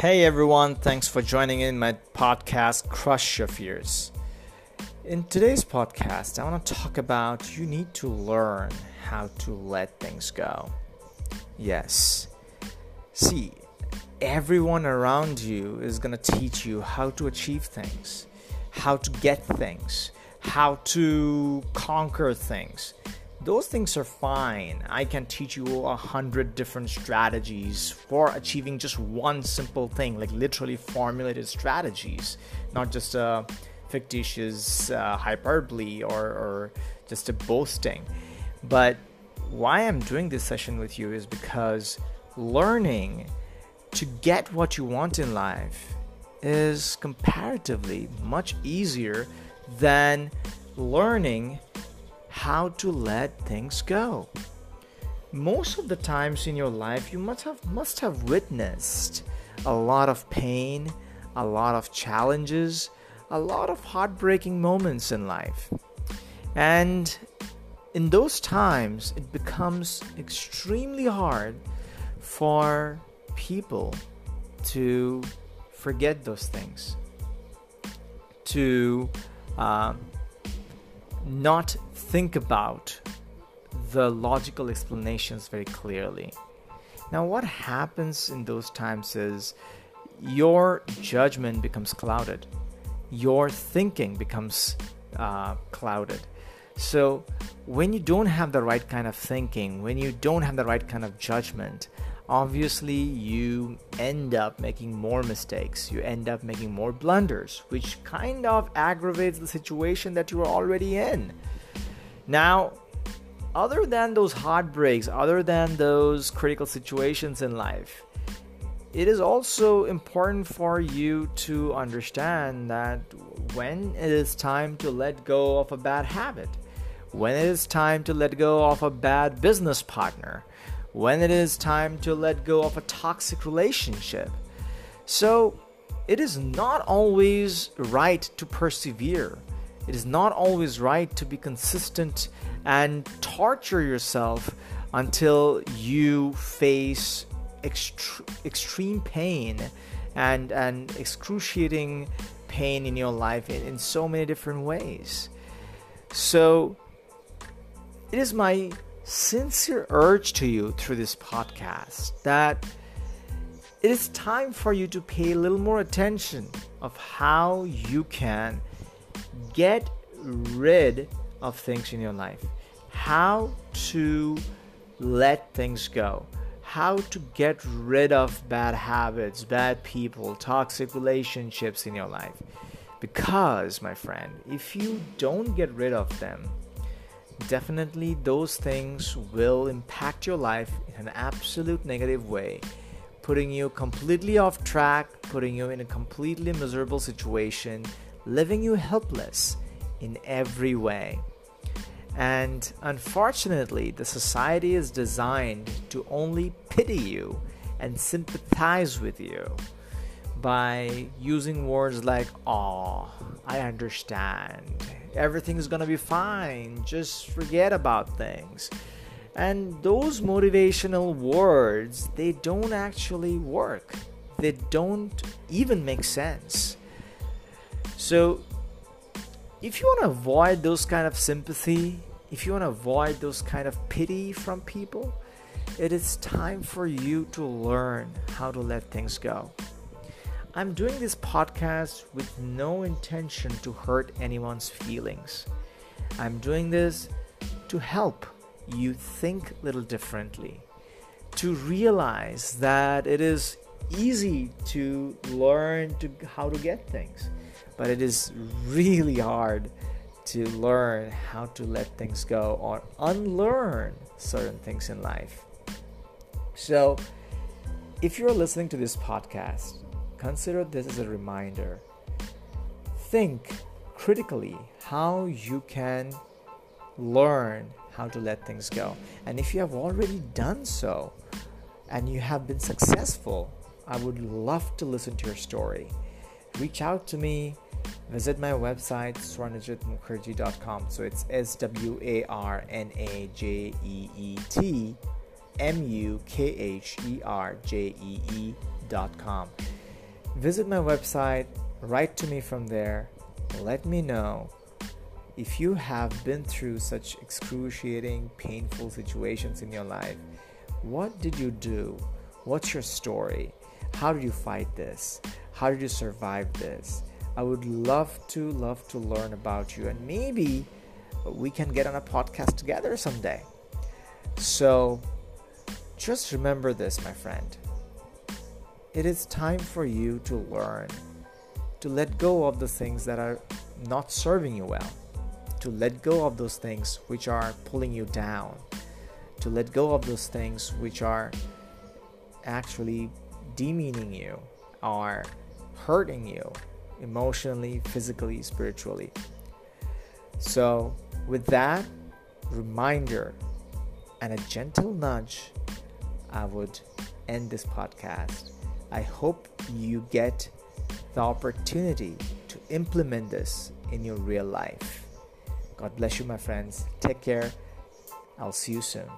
Hey everyone, thanks for joining in my podcast Crush Your Fears. In today's podcast, I want to talk about you need to learn how to let things go. Yes. See, everyone around you is going to teach you how to achieve things, how to get things, how to conquer things those things are fine. I can teach you a hundred different strategies for achieving just one simple thing, like literally formulated strategies, not just a fictitious uh, hyperbole or, or just a boasting. But why I'm doing this session with you is because learning to get what you want in life is comparatively much easier than learning how to let things go. Most of the times in your life, you must have, must have witnessed a lot of pain, a lot of challenges, a lot of heartbreaking moments in life. And in those times, it becomes extremely hard for people to forget those things, to uh, not think about the logical explanations very clearly. Now, what happens in those times is your judgment becomes clouded, your thinking becomes uh, clouded. So, when you don't have the right kind of thinking, when you don't have the right kind of judgment, obviously you end up making more mistakes. You end up making more blunders, which kind of aggravates the situation that you are already in. Now, other than those heartbreaks, other than those critical situations in life, it is also important for you to understand that when it is time to let go of a bad habit, when it is time to let go of a bad business partner, when it is time to let go of a toxic relationship. So, it is not always right to persevere. It is not always right to be consistent and torture yourself until you face extre- extreme pain and, and excruciating pain in your life in, in so many different ways. So, it is my sincere urge to you through this podcast that it is time for you to pay a little more attention of how you can get rid of things in your life, how to let things go, how to get rid of bad habits, bad people, toxic relationships in your life. Because, my friend, if you don't get rid of them, definitely those things will impact your life in an absolute negative way, putting you completely off track, putting you in a completely miserable situation leaving you helpless in every way. And unfortunately, the society is designed to only pity you and sympathize with you by using words like, Oh, I understand. Everything's gonna be fine. Just forget about things. And those motivational words, they don't actually work. They don't even make sense. So, if you want to avoid those kind of sympathy, if you want to avoid those kind of pity from people, it is time for you to learn how to let things go. I'm doing this podcast with no intention to hurt anyone's feelings. I'm doing this to help you think a little differently, to realize that it is easy to learn to how to get things but it is really hard to learn how to let things go or unlearn certain things in life. So, if you're listening to this podcast, consider this as a reminder. Think critically how you can learn how to let things go. And if you have already done so and you have been successful, I would love to listen to your story. Reach out to me visit my website swarnajeetmukherjee.com so it's s-w-a-r-n-a-j-e-e-t m-u-k-h-e-r-j-e-e.com visit my website, write to me from there, let me know if you have been through such excruciating, painful situations in your life. What did you do? What's your story? How did you fight this? How did you survive this? I would love to love to learn about you and maybe we can get on a podcast together someday. So just remember this, my friend. It is time for you to learn to let go of the things that are not serving you well, to let go of those things which are pulling you down, to let go of those things which are actually demeaning you or hurting you emotionally, physically, spiritually. So, with that reminder and a gentle nudge, I would end this podcast. I hope you get the opportunity to implement this in your real life. God bless you, my friends. Take care. I'll see you soon.